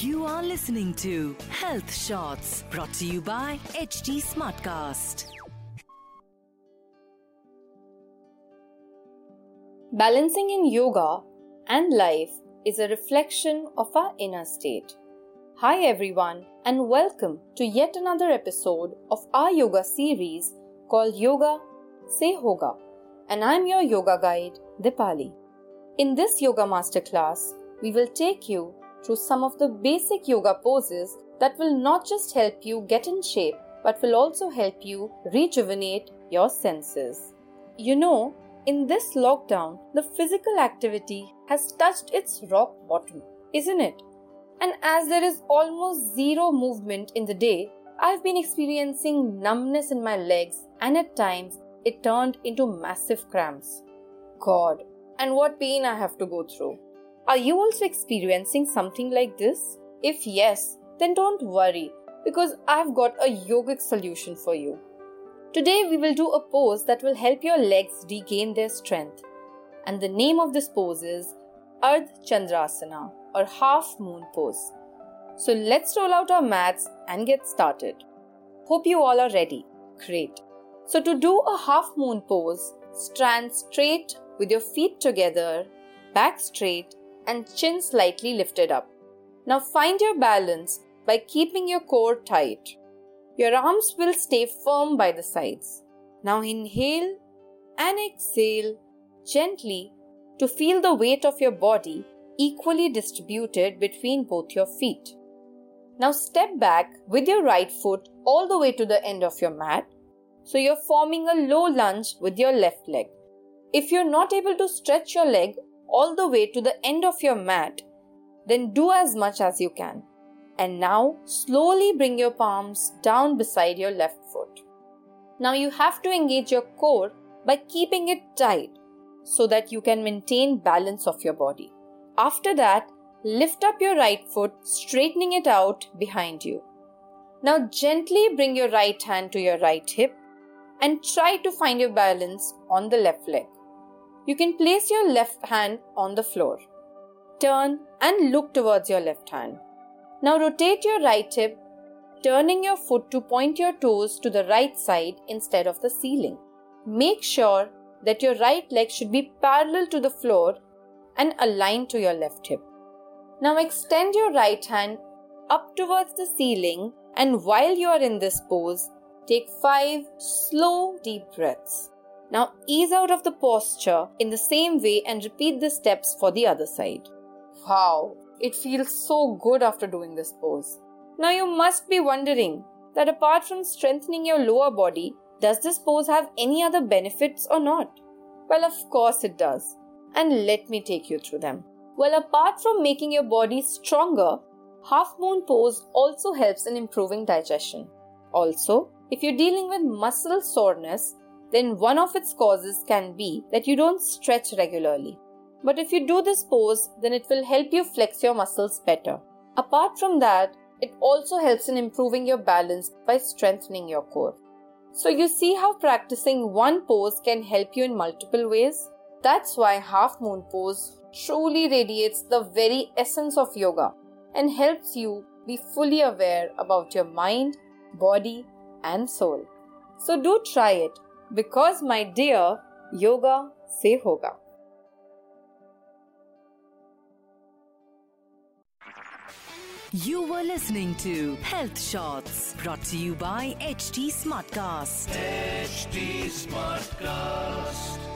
You are listening to Health Shots brought to you by HT Smartcast. Balancing in yoga and life is a reflection of our inner state. Hi, everyone, and welcome to yet another episode of our yoga series called Yoga Se Hoga. And I'm your yoga guide, Dipali. In this yoga masterclass, we will take you through some of the basic yoga poses that will not just help you get in shape but will also help you rejuvenate your senses. You know, in this lockdown, the physical activity has touched its rock bottom, isn't it? And as there is almost zero movement in the day, I've been experiencing numbness in my legs and at times it turned into massive cramps. God, and what pain I have to go through. Are you also experiencing something like this? If yes, then don't worry because I've got a yogic solution for you. Today we will do a pose that will help your legs regain their strength. And the name of this pose is Ardh Chandrasana or half moon pose. So let's roll out our mats and get started. Hope you all are ready. Great. So to do a half moon pose, stand straight with your feet together, back straight and chin slightly lifted up. Now find your balance by keeping your core tight. Your arms will stay firm by the sides. Now inhale and exhale gently to feel the weight of your body equally distributed between both your feet. Now step back with your right foot all the way to the end of your mat. So you're forming a low lunge with your left leg. If you're not able to stretch your leg all the way to the end of your mat, then do as much as you can. And now slowly bring your palms down beside your left foot. Now you have to engage your core by keeping it tight so that you can maintain balance of your body. After that, lift up your right foot, straightening it out behind you. Now gently bring your right hand to your right hip and try to find your balance on the left leg. You can place your left hand on the floor. Turn and look towards your left hand. Now rotate your right hip, turning your foot to point your toes to the right side instead of the ceiling. Make sure that your right leg should be parallel to the floor and aligned to your left hip. Now extend your right hand up towards the ceiling and while you are in this pose, take 5 slow deep breaths. Now ease out of the posture in the same way and repeat the steps for the other side. Wow, it feels so good after doing this pose. Now you must be wondering that apart from strengthening your lower body, does this pose have any other benefits or not? Well, of course it does. And let me take you through them. Well, apart from making your body stronger, half moon pose also helps in improving digestion. Also, if you're dealing with muscle soreness, then one of its causes can be that you don't stretch regularly. But if you do this pose, then it will help you flex your muscles better. Apart from that, it also helps in improving your balance by strengthening your core. So, you see how practicing one pose can help you in multiple ways? That's why half moon pose truly radiates the very essence of yoga and helps you be fully aware about your mind, body, and soul. So, do try it because, my dear, yoga se hoga. You were listening to Health Shots brought to you by HT Smartcast. HT Smartcast.